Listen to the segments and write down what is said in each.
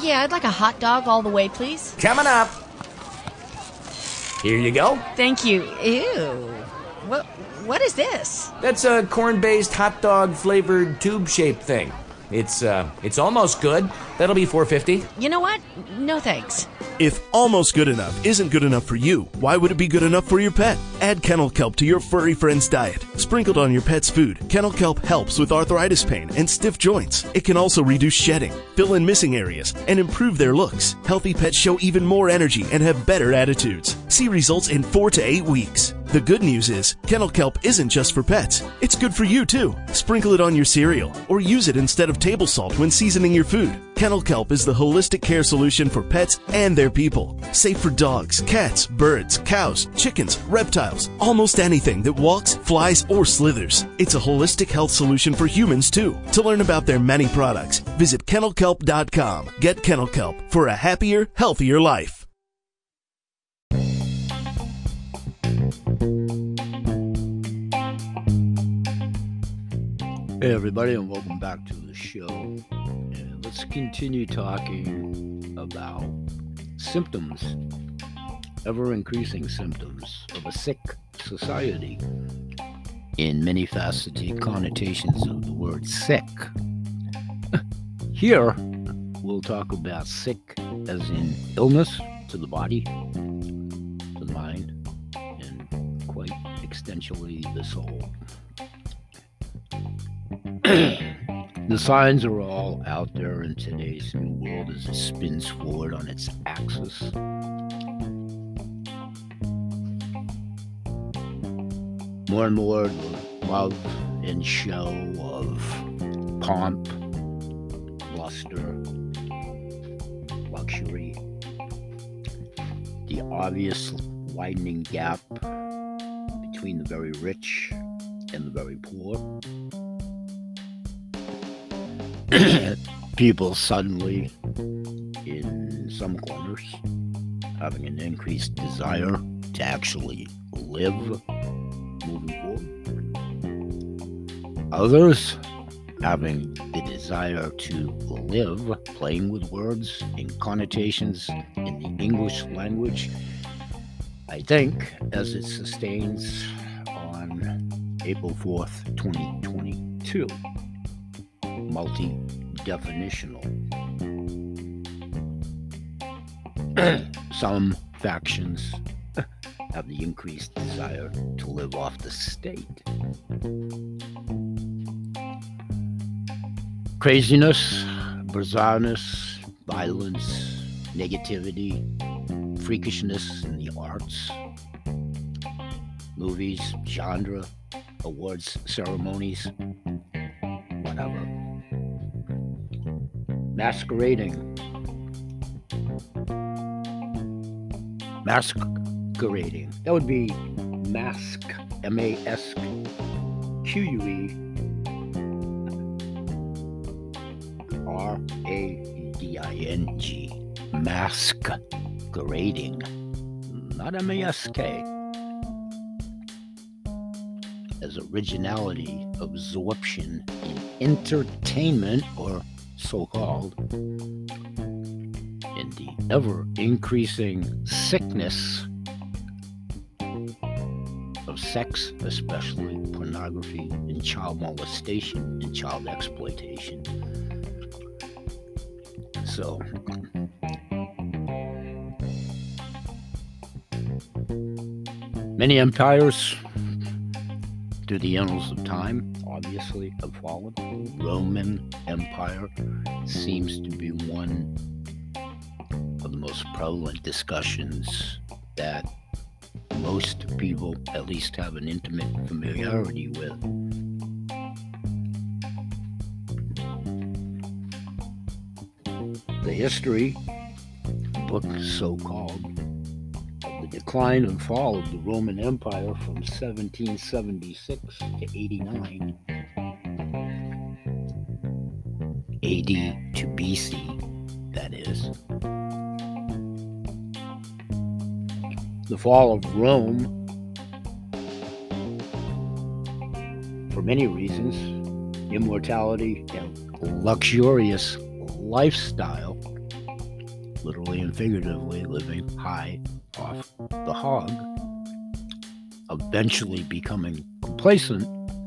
Yeah, I'd like a hot dog all the way, please. Coming up. Here you go. Thank you. Ew. What what is this? That's a corn-based hot dog flavored tube-shaped thing. It's uh it's almost good. That'll be 450. You know what? No thanks. If almost good enough isn't good enough for you, why would it be good enough for your pet? Add kennel kelp to your furry friend's diet. Sprinkled on your pet's food, kennel kelp helps with arthritis pain and stiff joints. It can also reduce shedding, fill in missing areas, and improve their looks. Healthy pets show even more energy and have better attitudes. See results in 4 to 8 weeks. The good news is, kennel kelp isn't just for pets. It's good for you too. Sprinkle it on your cereal or use it instead of table salt when seasoning your food. Kennel kelp is the holistic care solution for pets and their people. Safe for dogs, cats, birds, cows, chickens, reptiles, almost anything that walks, flies, or slithers. It's a holistic health solution for humans too. To learn about their many products, visit kennelkelp.com. Get Kennel Kelp for a happier, healthier life. Hey, everybody, and welcome back to the show. Let's continue talking about symptoms, ever increasing symptoms of a sick society in many faceted connotations of the word sick. Here, we'll talk about sick as in illness to the body, to the mind, and quite extensionally the soul. the signs are all out there in today's new world as it spins forward on its axis. More and more love and show of pomp, luster, luxury, the obvious widening gap between the very rich and the very poor. People suddenly, in some corners, having an increased desire to actually live moving forward. Others having the desire to live, playing with words and connotations in the English language. I think as it sustains on April 4th, 2022 multi definitional. Some factions have the increased desire to live off the state. Craziness, bizarreness, violence, negativity, freakishness in the arts, movies, genre, awards ceremonies, masquerading. Masquerading. That would be mask, M A S Q U E R A D I N G. Masquerading. Not M A S K. As originality, absorption in entertainment or so called, in the ever increasing sickness of sex, especially pornography and child molestation and child exploitation. So, many empires through the annals of time obviously have fallen. Roman Empire seems to be one of the most prevalent discussions that most people at least have an intimate familiarity with. The history book, so called, decline and fall of the Roman Empire from 1776 to 89 AD to BC, that is. The fall of Rome, for many reasons, immortality and luxurious lifestyle literally and figuratively living high off the hog, eventually becoming complacent.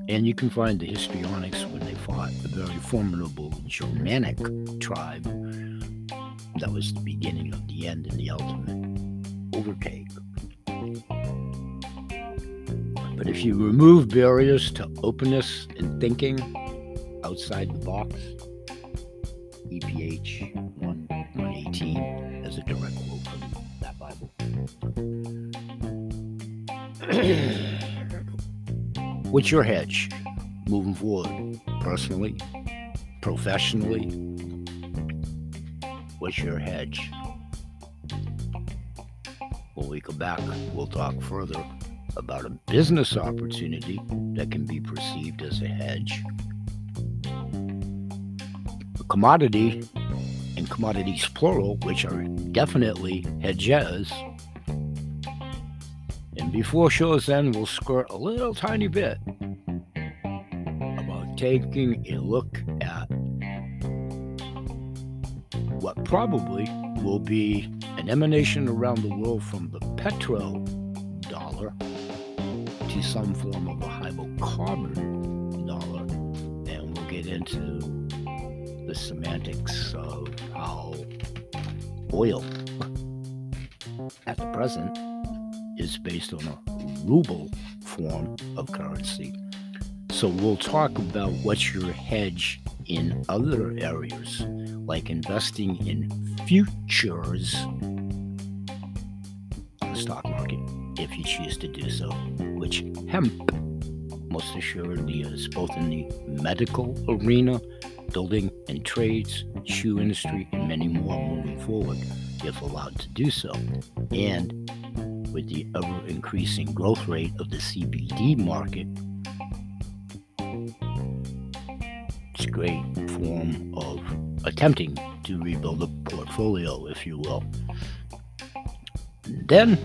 And you can find the histrionics when they fought the very formidable Germanic tribe that was the beginning of the end and the ultimate overtake. But if you remove barriers to openness and thinking outside the box, EPH 1, 118 as a direct quote from that Bible. What's your hedge moving forward? Personally, professionally? What's your hedge? When we come back, we'll talk further about a business opportunity that can be perceived as a hedge. A commodity and commodities plural, which are definitely hedges. Before show's end, we'll skirt a little tiny bit about taking a look at what probably will be an emanation around the world from the petro dollar to some form of a hydrocarbon dollar. And we'll get into the semantics of how oil at the present is based on a ruble form of currency. So we'll talk about what's your hedge in other areas, like investing in futures the stock market, if you choose to do so, which hemp most assuredly is both in the medical arena, building and trades, shoe industry, and many more moving forward, if allowed to do so. And with the ever increasing growth rate of the CBD market, it's a great form of attempting to rebuild a portfolio, if you will. And then,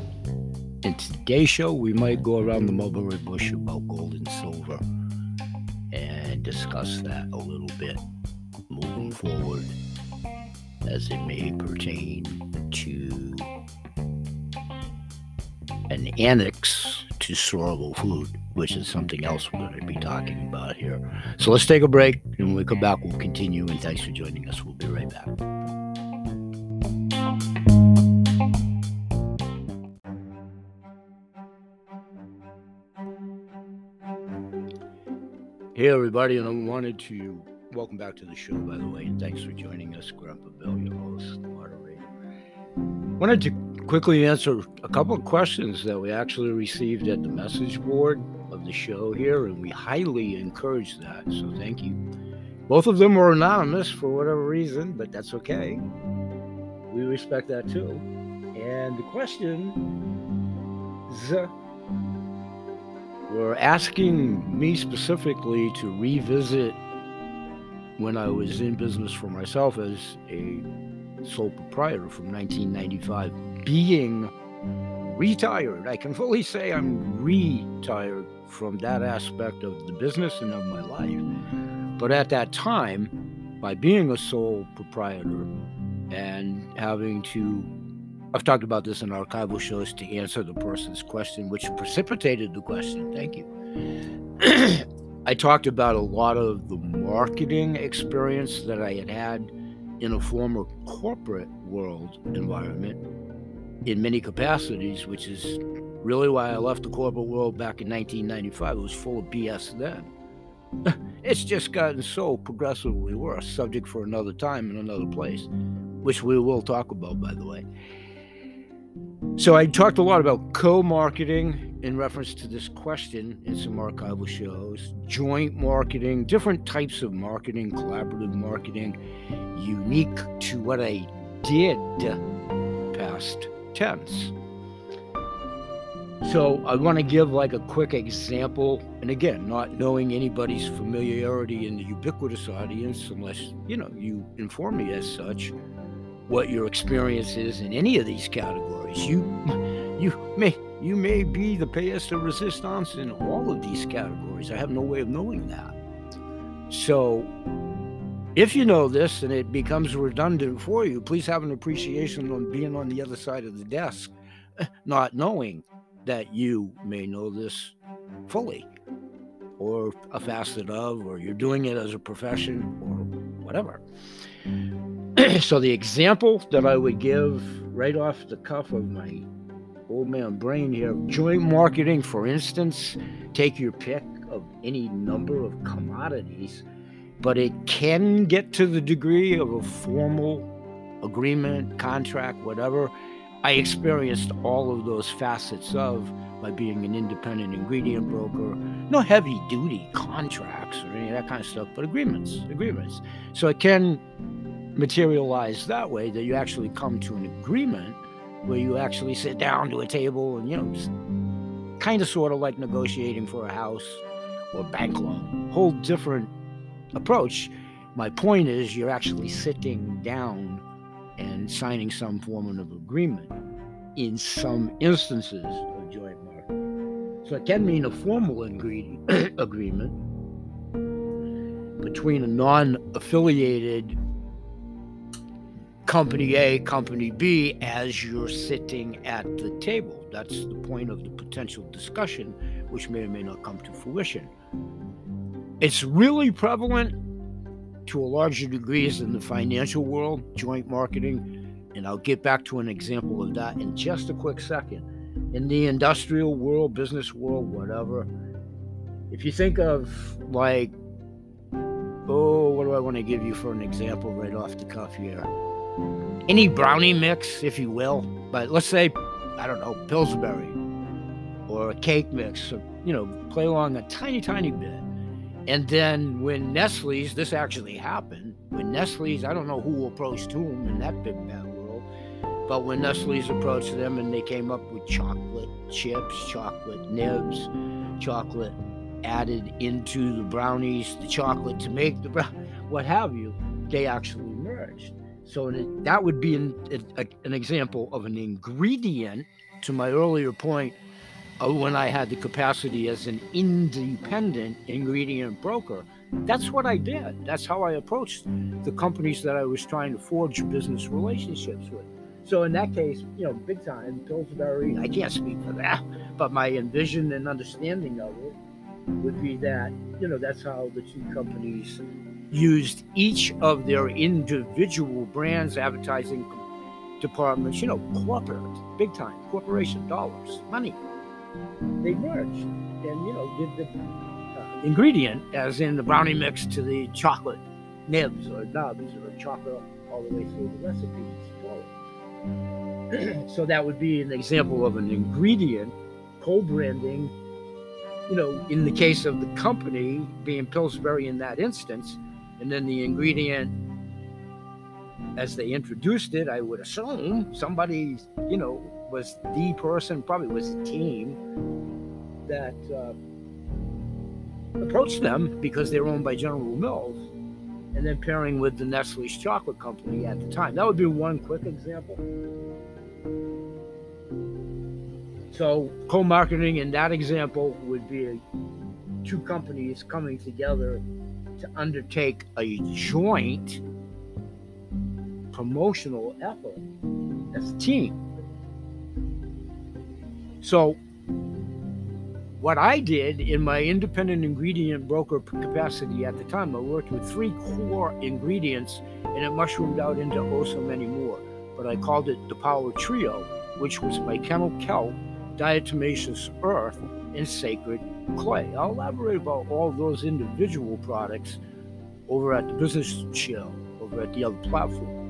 in today's show, we might go around the mulberry bush about gold and silver and discuss that a little bit moving forward as it may pertain to an annex to storable food, which is something else we're going to be talking about here. So let's take a break, and when we come back, we'll continue. And thanks for joining us. We'll be right back. Hey, everybody, and I wanted to welcome back to the show, by the way, and thanks for joining us, Grandpa Bill, your host, moderator. Wanted to quickly answer a couple of questions that we actually received at the message board of the show here, and we highly encourage that. So thank you. Both of them were anonymous for whatever reason, but that's okay. We respect that too. And the questions uh, were asking me specifically to revisit when I was in business for myself as a sole proprietor from 1995, being retired. I can fully say I'm retired from that hmm. aspect of the business and of my life. But at that time, by being a sole proprietor and having to, I've talked about this in archival shows to answer the person's question, which precipitated the question. Thank you. I talked about a lot of the marketing experience that I had had in a former corporate world environment in many capacities, which is really why I left the corporate world back in 1995. It was full of BS then. it's just gotten so progressively worse, subject for another time and another place, which we will talk about, by the way. So I talked a lot about co-marketing in reference to this question in some archival shows, joint marketing, different types of marketing, collaborative marketing, unique to what I did past tense. So I want to give like a quick example, and again, not knowing anybody's familiarity in the ubiquitous audience, unless you know you inform me as such, what your experience is in any of these categories. You you may you may be the pièce de resistance in all of these categories. I have no way of knowing that. So If you know this and it becomes redundant for you, please have an appreciation on being on the other side of the desk, not knowing that you may know this fully or a facet of, or you're doing it as a profession or whatever. so, the example that I would give right off the cuff of my old man brain here joint marketing, for instance, take your pick of any number of commodities but it can get to the degree of a formal agreement, contract, whatever. I experienced all of those facets of by being an independent ingredient broker. No heavy duty contracts or any of that kind of stuff, but agreements, agreements. So it can materialize that way that you actually come to an agreement where you actually sit down to a table and, you know, kind of sort of like negotiating for a house or bank loan. Whole different approach. My point is, you're actually sitting down and signing some form of agreement in some instances of joint marketing. So it can mean a formal agreement between a non affiliated company A, company B, as you're sitting at the table. That's the point of the potential discussion, which may or may not come to fruition. It's really prevalent to a larger degree is in the financial world, joint marketing, and I'll get back to an example of that in just a quick second. In the industrial world, business world, whatever, if you think of like, oh, what do I want to give you for an example right off the cuff here? Any brownie mix, if you will, but let's say, I don't know, Pillsbury or a cake mix, or, you know, play along a tiny, tiny bit and then when Nestle's, this actually happened. When Nestle's, I don't know who approached whom in that big bad world, but when Nestle's approached them and they came up with chocolate chips, chocolate nibs, chocolate added into the brownies, the chocolate to make the brown, what have you, they actually merged. So that would be an, an example of an ingredient. To my earlier point, Uh, when I had the capacity as an independent ingredient broker. That's what I did. That's how I approached the companies that I was trying to forge business relationships with. So in that case, you know, big time, Pillsbury, I can't speak for that, but my envision and understanding of it would be that, you know, that's how the two companies used each of their individual brands, advertising departments, you know, corporate, big time, corporation dollars, money they merged and you know did the uh, ingredient as in the brownie mix to the chocolate nibs or nubs or chocolate all the way through the recipe so that would be an example of an ingredient co-branding you know in the case of the company being pillsbury in that instance and then the ingredient as they introduced it i would assume somebody you know was the person, probably was a team that uh, approached them because they were owned by General Mills, and then pairing with the Nestle's chocolate company at the time. That would be one quick example. So, co marketing in that example would be two companies coming together to undertake a joint promotional effort as a team. So, what I did in my independent ingredient broker capacity at the time, I worked with three core ingredients and it mushroomed out into oh so many more. But I called it the Power Trio, which was my Kennel Kelp, Diatomaceous Earth, and Sacred Clay. I'll elaborate about all those individual products over at the business show, over at the other platform.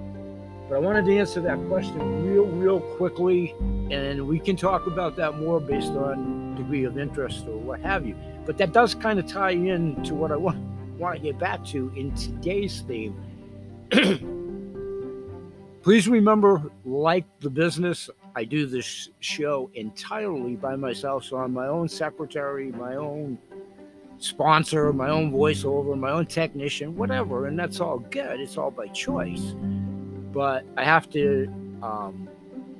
But I wanted to answer that question real, real quickly, and we can talk about that more based on degree of interest or what have you. But that does kind of tie in to what I want want to get back to in today's theme. Please remember, like the business, I do this show entirely by myself. So I'm my own secretary, my own sponsor, my own voiceover, my own technician, whatever. And that's all good. It's all by choice but I have to um,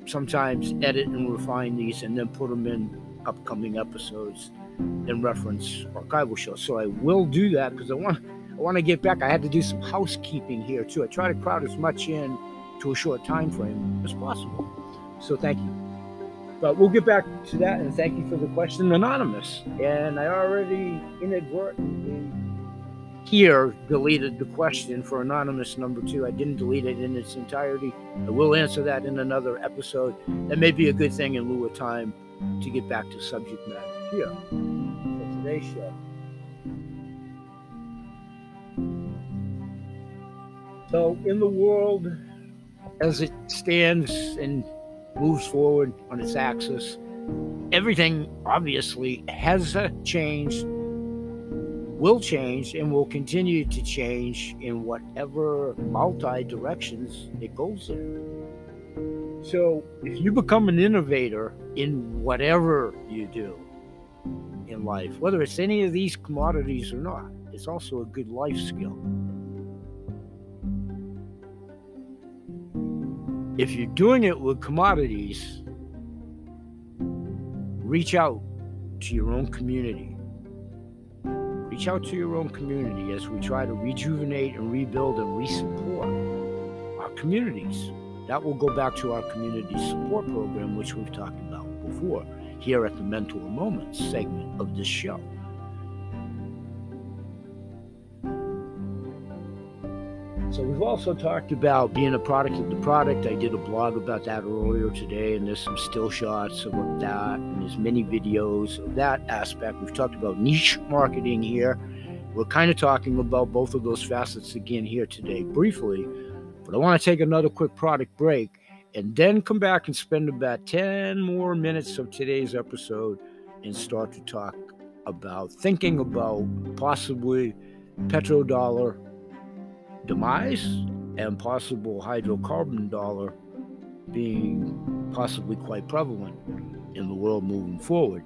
sometimes edit and refine these and then put them in upcoming episodes and reference archival shows. So I will do that because I want I want to get back. I had to do some housekeeping here too. I try to crowd as much in to a short time frame as possible. So thank you. But we'll get back to that, and thank you for the question, anonymous. And I already inadvertently here deleted the question for anonymous number two. I didn't delete it in its entirety. I will answer that in another episode. That may be a good thing in lieu of time to get back to subject matter here for today's show. So, in the world as it stands and moves forward on its axis, everything obviously has changed, will change, and will continue to change in whatever multi directions it goes in. So, if you become an innovator in whatever you do in life, whether it's any of these commodities or not, it's also a good life skill. if you're doing it with commodities, reach out to your own community. Reach out to your own community as we try to rejuvenate and rebuild and resupport our communities. That will go back to our community support program, which we've talked about before here at the Mentor Moments segment of this show. So we've also talked about being a product of the product. I did a blog about that earlier today, and there's some still shots of that, and there's many videos of that aspect. We've talked about niche marketing here. We're kind of talking about both of those facets again here today briefly, but I want to take another quick product break and then come back and spend about 10 more minutes of today's episode and start to talk about thinking about possibly petrodollar demise and possible hydrocarbon dollar being possibly quite prevalent in the world moving forward.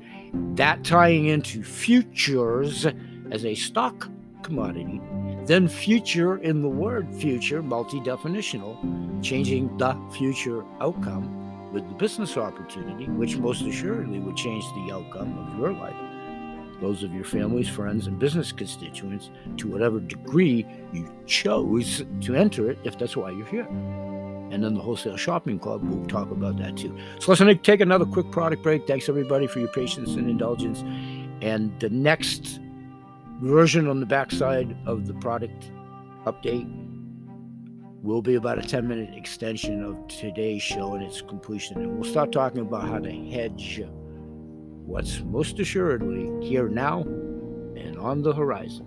That tying into futures as a stock commodity, then future in the word future, multi definitional, changing the future outcome with the business opportunity, which most assuredly would change the outcome of your life those of your families, friends, and business constituents to whatever degree you chose to enter it, if that's why you're here. And then the Wholesale Shopping Club, we'll talk about that too. So let's take another quick product break. Thanks everybody for your patience and indulgence. And the next version on the backside of the product update will be about a 10 minute extension of today's show and its completion. And we'll start talking about how to hedge what's most assuredly here now and on the horizon.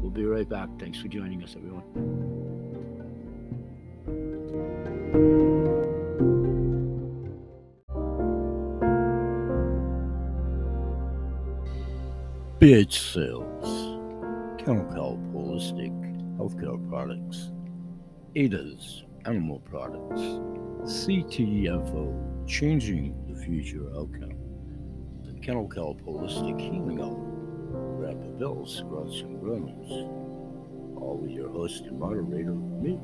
We'll be right back. Thanks for joining us, everyone. BH Sales, Chemical Holistic Healthcare Products, ADA's Animal Products, CTFO, Changing the Future Outcome. Kennel Kelp Holistic Healing Hour. Grandpa Bill Scrubs and. All with your host and moderator, me,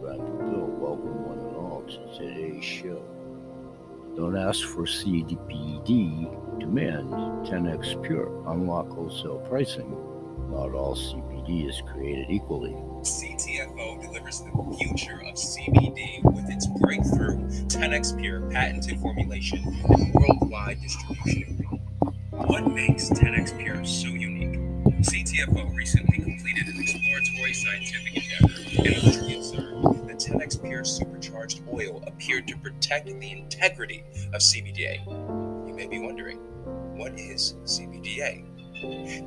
Grandpa Bill. Welcome one and all to today's show. Don't ask for CBD, demand 10x Pure. Unlock wholesale pricing. Not all CBD is created equally. CTFO delivers the future of CBD with its breakthrough 10x Pure patented formulation and worldwide distribution. What makes 10x Pure so unique? CTFO recently completed an exploratory scientific endeavor in which we observed that 10x Pure supercharged oil appeared to protect the integrity of CBDA. You may be wondering, what is CBDA?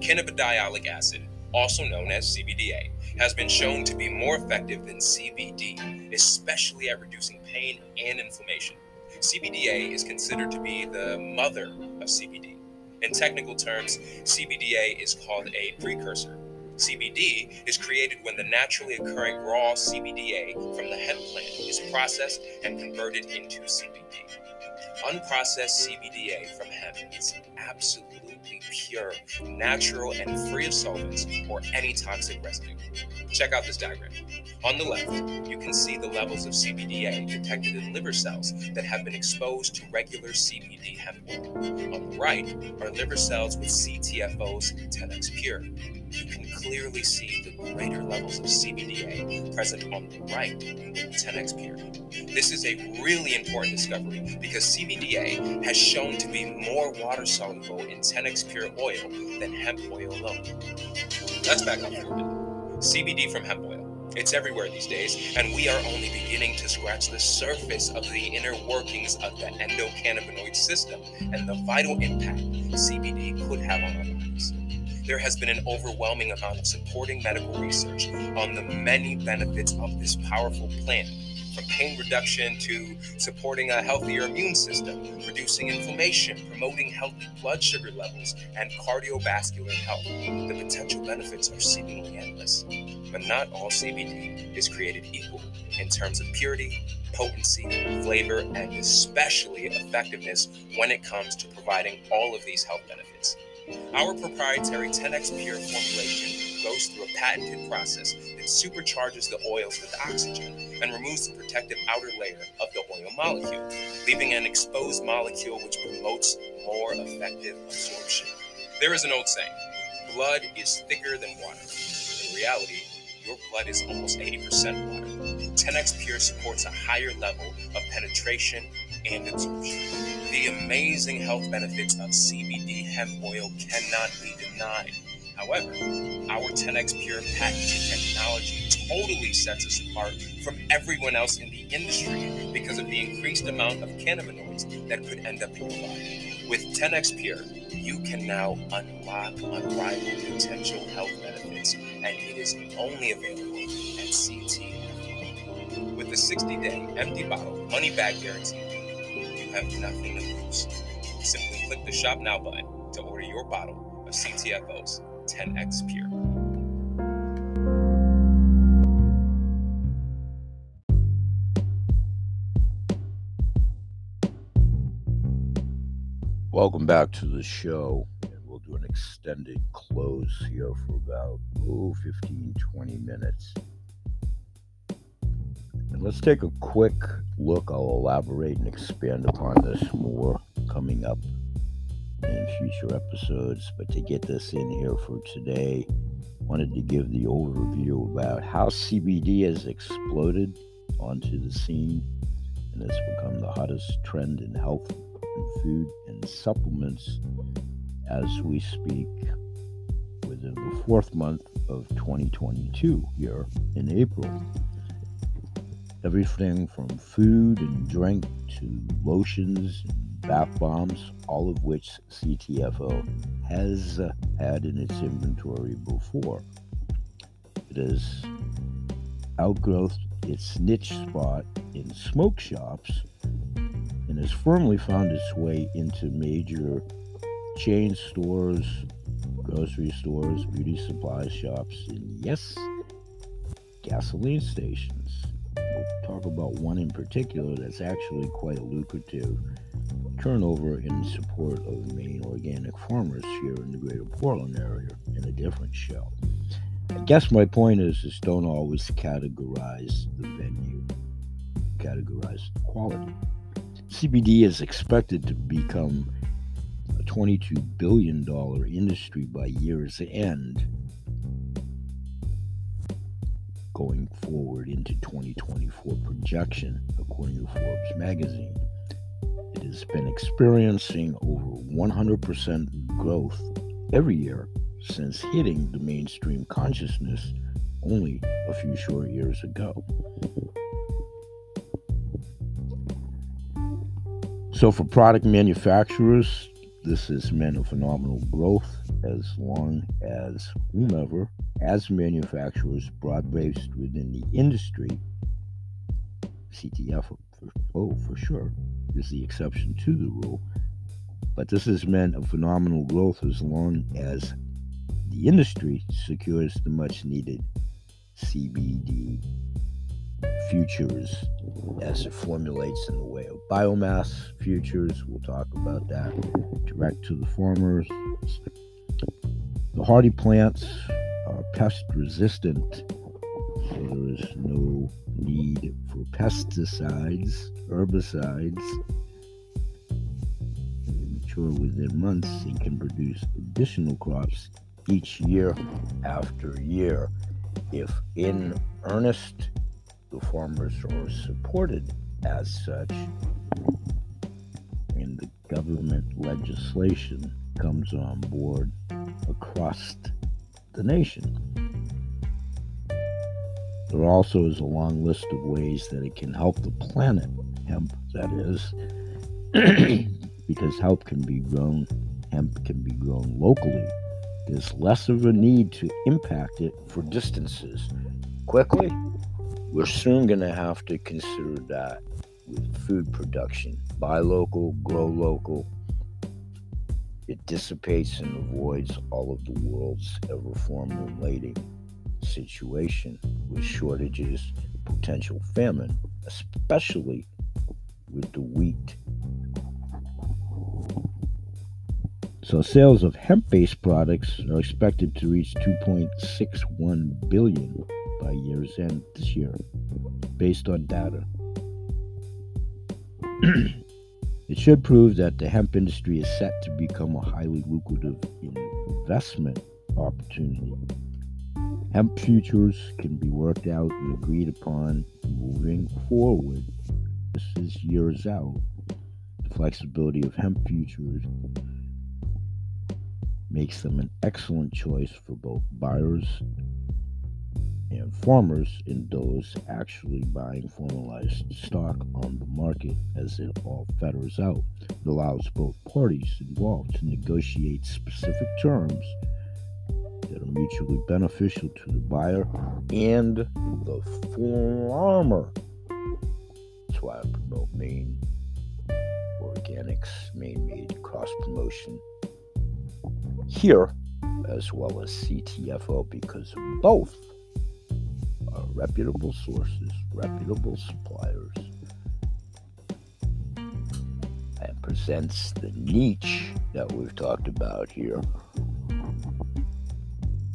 Cannabidiolic acid, also known as CBDA, has been shown to be more effective than CBD, especially at reducing pain and inflammation. CBDA is considered to be the mother of CBD. In technical terms, CBDA is called a precursor. CBD is created when the naturally occurring raw CBDA from the hemp plant is processed and converted into CBD. Unprocessed CBDA from hemp is absolutely pure, natural, and free of solvents or any toxic residue. Check out this diagram. On the left, you can see the levels of CBDA detected in liver cells that have been exposed to regular CBD hemp oil. On the right are liver cells with CTFOs 10x pure. You can clearly see the greater levels of CBDA present on the right with 10x pure. This is a really important discovery because CBDA has shown to be more water soluble in 10x pure oil than hemp oil alone. Let's back up a minute. CBD from hemp oil. It's everywhere these days, and we are only beginning to scratch the surface of the inner workings of the endocannabinoid system and the vital impact CBD could have on our lives. There has been an overwhelming amount of supporting medical research on the many benefits of this powerful plant from pain reduction to supporting a healthier immune system, reducing inflammation, promoting healthy blood sugar levels, and cardiovascular health. The potential benefits are seemingly endless. But not all CBD is created equal in terms of purity, potency, flavor, and especially effectiveness when it comes to providing all of these health benefits. Our proprietary 10x Pure formulation goes through a patented process that supercharges the oils with oxygen and removes the protective outer layer of the oil molecule, leaving an exposed molecule which promotes more effective absorption. There is an old saying blood is thicker than water. In reality, your blood is almost 80% water. 10x Pure supports a higher level of penetration and absorption. The amazing health benefits of CBD hemp oil cannot be denied. However, our 10x Pure patented technology totally sets us apart from everyone else in the industry because of the increased amount of cannabinoids that could end up in your body. With 10x Pure, you can now unlock unrivaled potential health benefits, and it is only available at CT. With the 60 day empty bottle money back guarantee, you have nothing to lose. Simply click the Shop Now button to order your bottle of CTFO's 10x Pure. Welcome back to the show. Extended close here for about oh, 15, 20 minutes. And let's take a quick look. I'll elaborate and expand upon this more coming up in future episodes. But to get this in here for today, wanted to give the overview about how CBD has exploded onto the scene and has become the hottest trend in health and food and supplements as we speak within the fourth month of 2022 here in April. Everything from food and drink to lotions and bath bombs, all of which CTFO has uh, had in its inventory before. It has outgrowth its niche spot in smoke shops and has firmly found its way into major chain stores, grocery stores, beauty supply shops, and yes, gasoline stations. We'll talk about one in particular that's actually quite a lucrative turnover in support of Maine organic farmers here in the greater Portland area in a different show. I guess my point is just don't always categorize the venue, categorize the quality. CBD is expected to become $22 billion industry by year's end going forward into 2024 projection, according to Forbes magazine. It has been experiencing over 100% growth every year since hitting the mainstream consciousness only a few short years ago. So, for product manufacturers, this has meant a phenomenal growth as long as whomever, as manufacturers broad based within the industry, CTF, for, oh, for sure, is the exception to the rule. But this has meant a phenomenal growth as long as the industry secures the much needed CBD futures as it formulates in the way of biomass futures. We'll talk about that direct to the farmers. The hardy plants are pest resistant so there is no need for pesticides, herbicides. Mature within months and can produce additional crops each year after year. If in earnest, the farmers are supported as such, and the government legislation comes on board across the nation. There also is a long list of ways that it can help the planet, hemp that is, because hemp can be grown, hemp can be grown locally. There's less of a need to impact it for distances. Quickly, we're soon going to have to consider that with food production. Buy local, grow local. It dissipates and avoids all of the world's ever formulating situation with shortages, potential famine, especially with the wheat. So sales of hemp-based products are expected to reach 2.61 billion by year's end this year, based on data. it should prove that the hemp industry is set to become a highly lucrative investment opportunity. Hemp futures can be worked out and agreed upon moving forward. This is years out. The flexibility of hemp futures makes them an excellent choice for both buyers and farmers in those actually buying formalized stock on the market as it all fetters out. It allows both parties involved to negotiate specific terms that are mutually beneficial to the buyer and the farmer. That's why I promote Maine Organics, Maine Made Cross Promotion here, as well as CTFO, because both reputable sources, reputable suppliers, and presents the niche that we've talked about here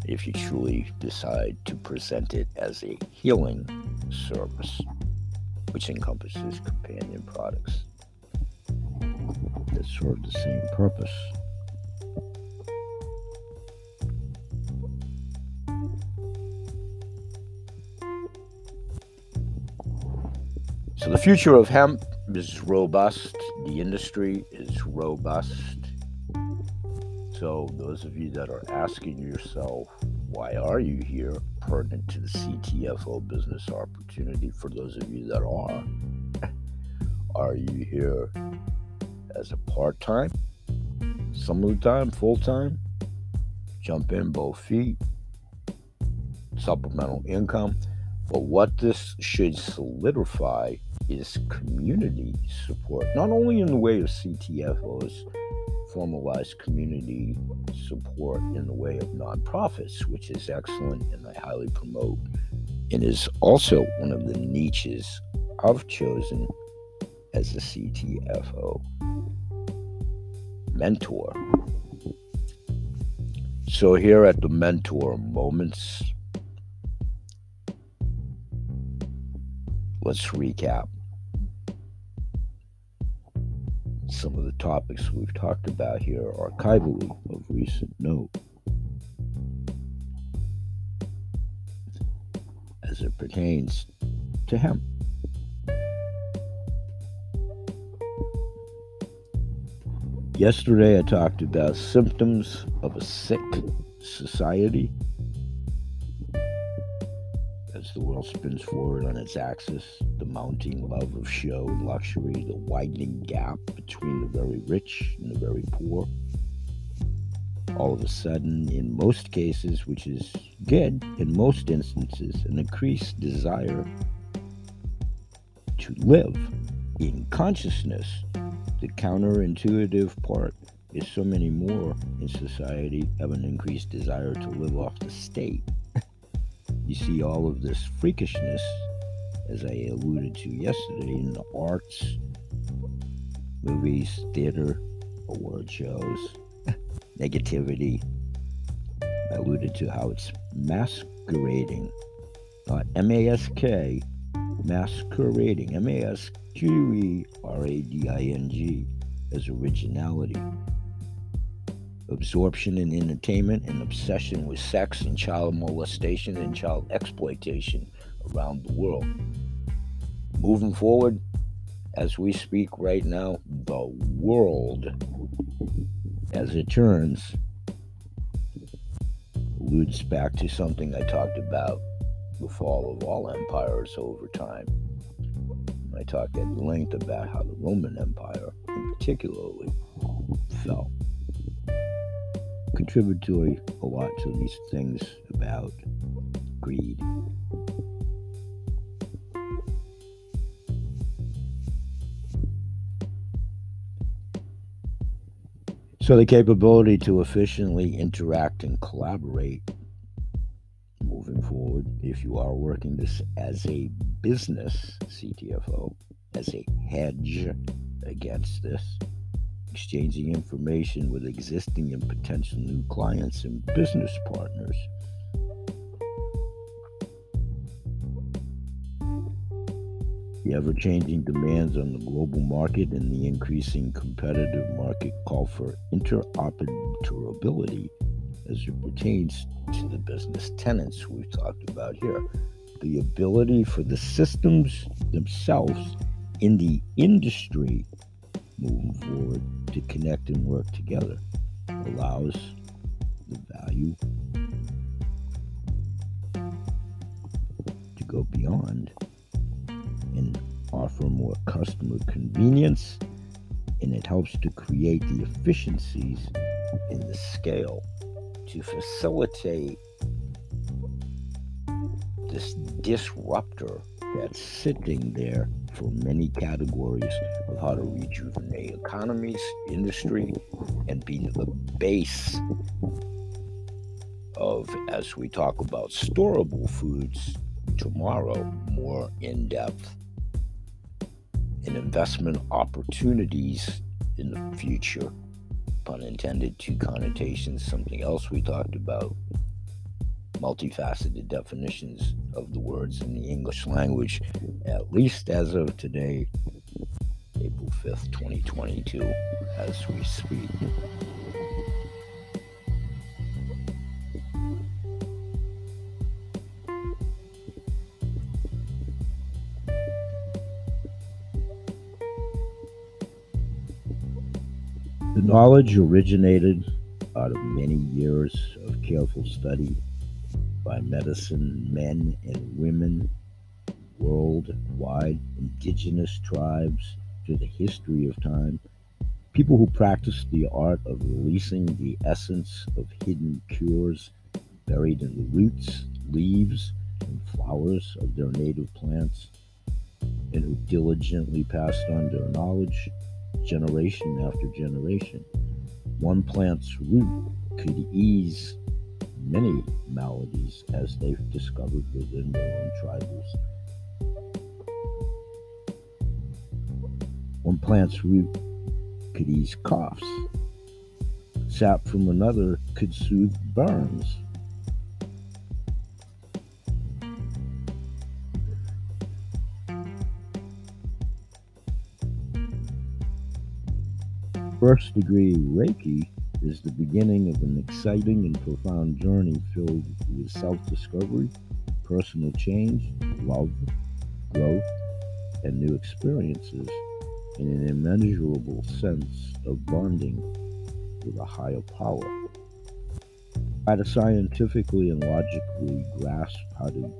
if you truly decide to present it as a healing service, which encompasses companion products that serve the same purpose. So the future of hemp is robust. The industry is robust. So those of you that are asking yourself, why are you here pertinent to the CTFO business opportunity? For those of you that are, are you here as a part time, some of the time, full time? Jump in both feet, supplemental income. But what this should solidify is community support, not only in the way of CTFOs, formalized community support in the way of nonprofits, which is excellent and I highly promote, and is also one of the niches I've chosen as a CTFO mentor. So, here at the Mentor Moments, let's recap some of the topics we've talked about here are archivally of recent note. As it pertains to hemp. Yesterday, I talked about symptoms of a sick society the world spins forward on its axis, the mounting love of show and luxury, the widening gap between the very rich and the very poor. All of a sudden, in most cases, which is good in most instances, an increased desire to live in consciousness. The counterintuitive part is so many more in society have an increased desire to live off the state you see all of this freakishness, as I alluded to yesterday, in the arts, movies, theater, award shows, negativity. I alluded to how it's masquerading not M A S K, masquerading, M A S Q E R A D I N G, as originality. Absorption in entertainment and obsession with sex and child molestation and child exploitation around the world. Moving forward, as we speak right now, the world, as it turns, alludes back to something I talked about the fall of all empires over time. I talked at length about how the Roman Empire, in particularly, fell. Contributory a lot to these things about greed. So, the capability to efficiently interact and collaborate moving forward, if you are working this as a business CTFO, as a hedge against this, exchanging information with existing and potential new clients and business partners The ever changing demands on the global market and the increasing competitive market call for interoperability as it pertains to the business tenants we've talked about here. The ability for the systems themselves in the industry moving forward to connect and work together allows the value to go beyond and offer more customer convenience, and it helps to create the efficiencies in the scale to facilitate this disruptor that's sitting there for many categories of how to rejuvenate economies, industry, and be the base of, as we talk about storable foods tomorrow, more in depth and investment opportunities in the future. Pun intended, two connotations. Something else we talked about multifaceted definitions of the words in the English language, at least as of today, April 5th, 2022, as we speak. The knowledge originated out of many years of careful study by medicine men and women worldwide, indigenous tribes through the history of time, people who practice the art of releasing the essence of hidden cures buried in the roots, leaves, and flowers of their native plants, and who diligently passed on their knowledge generation after generation. One plant's root could ease many maladies as they've discovered within their own tribals. One plant's root could ease coughs. Sap from another could soothe burns. First degree Reiki is the beginning of an exciting and profound journey filled with self discovery, personal change, love, growth, and new experiences and an immeasurable sense of bonding with a higher power. Try to scientifically and logically grasp how to,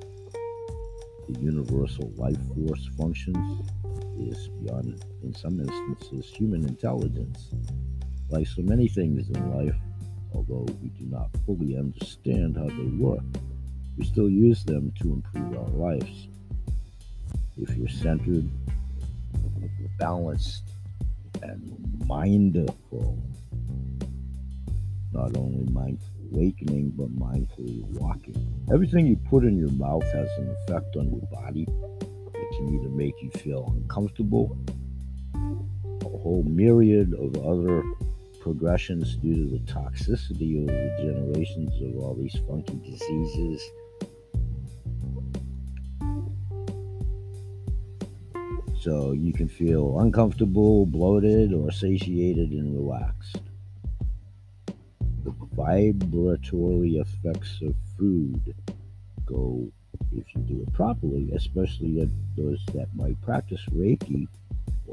the universal life force functions is beyond, in some instances, human intelligence. Like so many things in life, although we do not fully understand how they work, we still use them to improve our lives. If you're centered, balanced, and mindful, not only mindful awakening, but mindfully walking. Everything you put in your mouth has an effect on your body It can either make you feel uncomfortable, a whole myriad of other progressions due to the toxicity of the generations of all these funky diseases. So you can feel uncomfortable, bloated, or satiated and relaxed. The vibratory effects of food go if you do it properly, especially those that might practice Reiki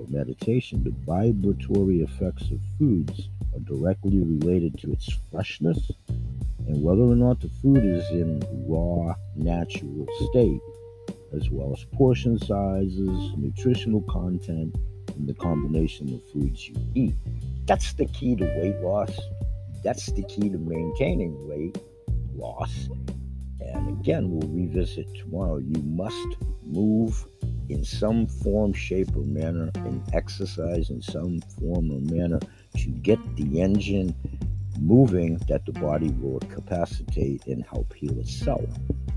or meditation. The vibratory effects of foods are directly related to its freshness and whether or not the food is in raw, natural state, as well as portion sizes, nutritional content, and the combination of foods you eat. That's the key to weight loss. That's the key to maintaining weight loss. And again, we'll revisit tomorrow. You must move in some form, shape, or manner, and exercise in some form or manner to get the engine moving that the body will capacitate and help heal itself,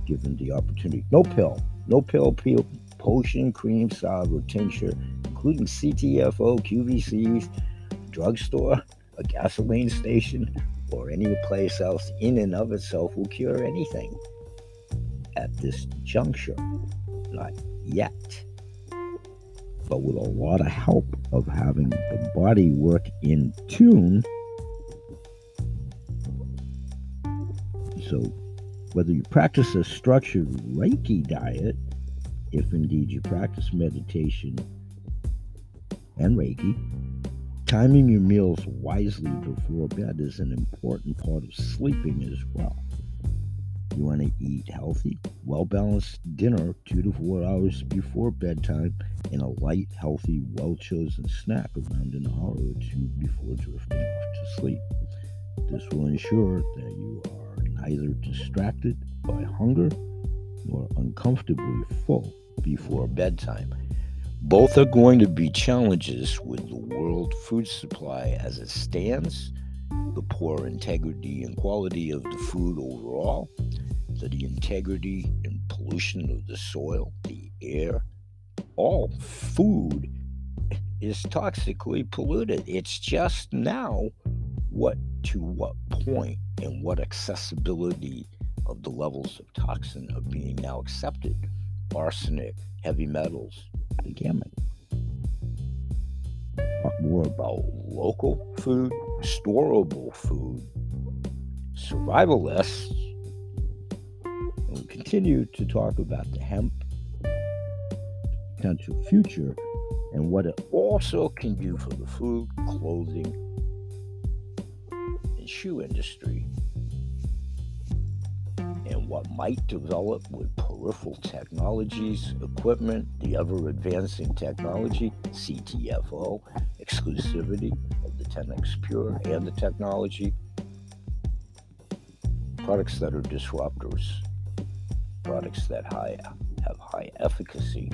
given the opportunity. No pill, no pill, pill potion, cream, salve, or tincture, including CTFO, QVCs, drugstore, a gasoline station, or any place else in and of itself will cure anything at this juncture. Not yet. But with a lot of help of having the body work in tune So, whether you practice a structured Reiki diet, if indeed you practice meditation and Reiki, timing your meals wisely before bed is an important part of sleeping as well. You want to eat healthy, well balanced dinner two to four hours before bedtime and a light, healthy, well chosen snack around an hour or two before drifting off to sleep. This will ensure that you are neither distracted by hunger nor uncomfortably full before bedtime. Both are going to be challenges with the world food supply as it stands, the poor integrity and quality of the food overall, the integrity and pollution of the soil, the air. All food is toxically polluted. It's just now what to what point and what accessibility of the levels of toxin are being now accepted arsenic, heavy metals, the gamut. Talk more about local food, storable food, survivalists, and we continue to talk about the hemp potential future and what it also can do for the food, clothing, and shoe industry and what might develop with peripheral technologies, equipment, the ever advancing technology, CTFO, exclusivity 10x Pure and the technology, products that are disruptors, products that high, have high efficacy,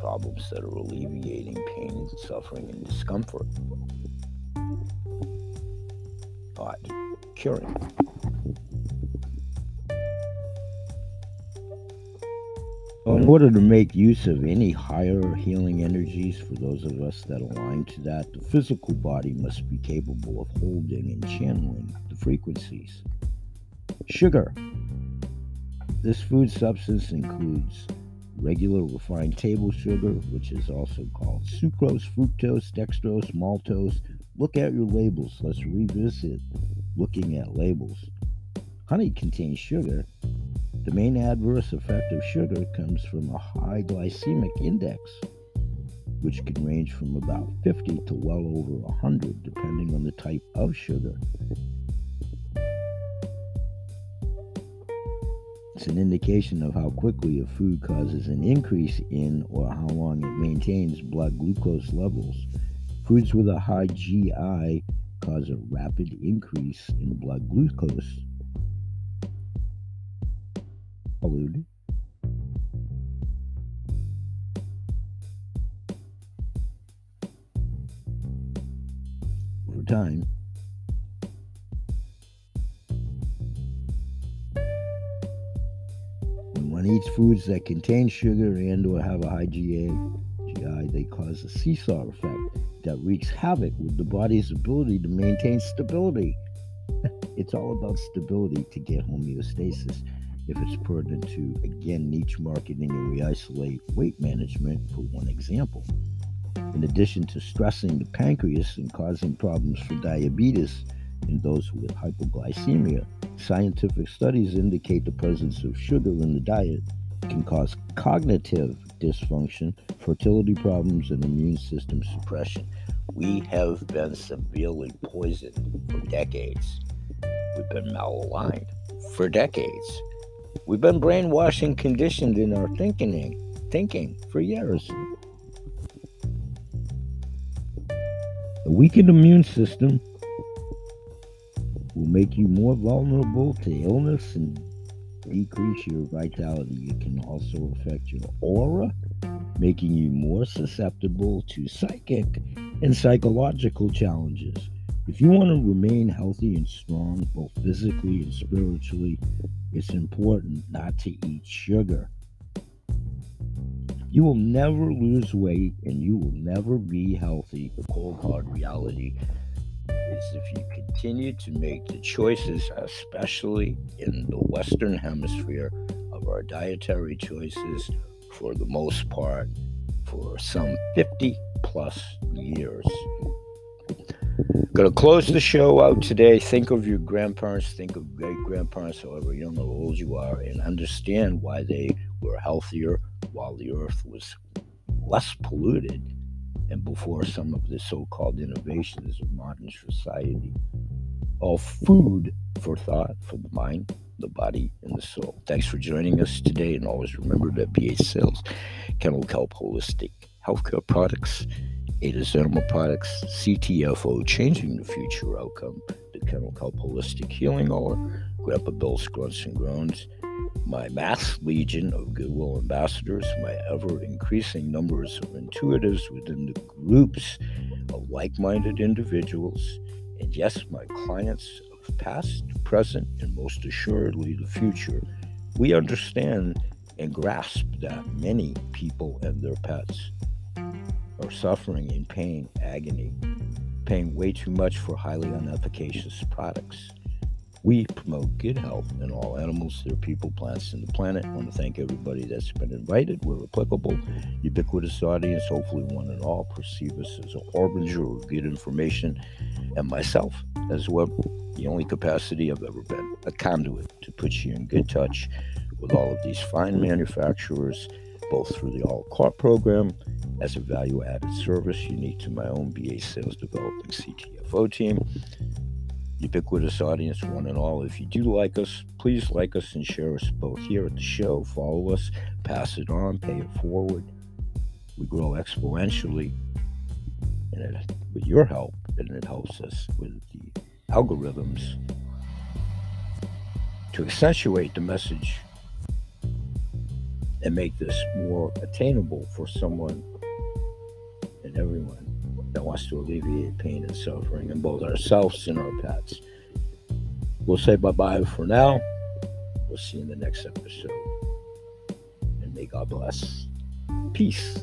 problems that are alleviating pain and suffering and discomfort. Thought curing. Order to make use of any higher healing energies for those of us that align to that, the physical body must be capable of holding and channeling the frequencies. Sugar. This food substance includes regular refined table sugar, which is also called sucrose, fructose, dextrose, maltose, Look at your labels. Let's revisit looking at labels. Honey contains sugar. The main adverse effect of sugar comes from a high glycemic index, which can range from about 50 to well over 100, depending on the type of sugar. It's an indication of how quickly a food causes an increase in or how long it maintains blood glucose levels. Foods with a high GI cause a rapid increase in blood glucose. Alluded. Over time, when one eats foods that contain sugar and or have a high GI, GI, they cause a seesaw effect that wreaks havoc with the body's ability to maintain stability. it's all about stability to get homeostasis. If it's pertinent to, again, niche marketing and we isolate weight management for one example. In addition to stressing the pancreas and causing problems for diabetes in those with hypoglycemia, scientific studies indicate the presence of sugar in the diet can cause cognitive dysfunction, fertility problems, and immune system suppression. We have been severely poisoned for decades. We've been malaligned for decades. We've been brainwashed conditioned in our thinking, thinking for years. A weakened immune system will make you more vulnerable to illness and decrease your vitality. It can also affect your aura, making you more susceptible to psychic and psychological challenges. If you want to remain healthy and strong, both physically and spiritually, it's important not to eat sugar. You will never lose weight and you will never be healthy. The cold hard reality is if you continue to make the choices, especially in the Western Hemisphere, of our dietary choices for the most part for some 50 plus years. Going to close the show out today. Think of your grandparents, think of great grandparents, however young or old you are, and understand why they were healthier while the earth was less polluted and before some of the so called innovations of modern society. All food for thought, for the mind, the body, and the soul. Thanks for joining us today, and always remember that BH Sales, can help Holistic Healthcare Products Ada's Animal Products, CTFO, Changing the Future Outcome, the Kennel Kelp Holistic Healing Hour, Grandpa Bill's Grunts and Groans, my mass legion of Goodwill ambassadors, my ever increasing numbers of intuitives within the groups of like minded individuals, and yes, my clients of past, present, and most assuredly the future, we understand and grasp that many people and their pets or suffering in pain, agony, paying way too much for highly unefficacious products. We promote good health in all animals, their people, plants, and the planet. I want to thank everybody that's been invited. We're applicable, ubiquitous audience. Hopefully, one and all perceive us as a harbinger of good information, and myself as well. The only capacity I've ever been a conduit to put you in good touch with all of these fine manufacturers, both through the All Cart program as a value added service unique to my own BA sales developing CTFO team. Ubiquitous audience, one and all. If you do like us, please like us and share us both here at the show. Follow us, pass it on, pay it forward. We grow exponentially, and it, with your help, and it helps us with the algorithms to accentuate the message and make this more attainable for someone and everyone that wants to alleviate pain and suffering in both ourselves and our pets. We'll say bye bye for now. We'll see you in the next episode. And may God bless. Peace.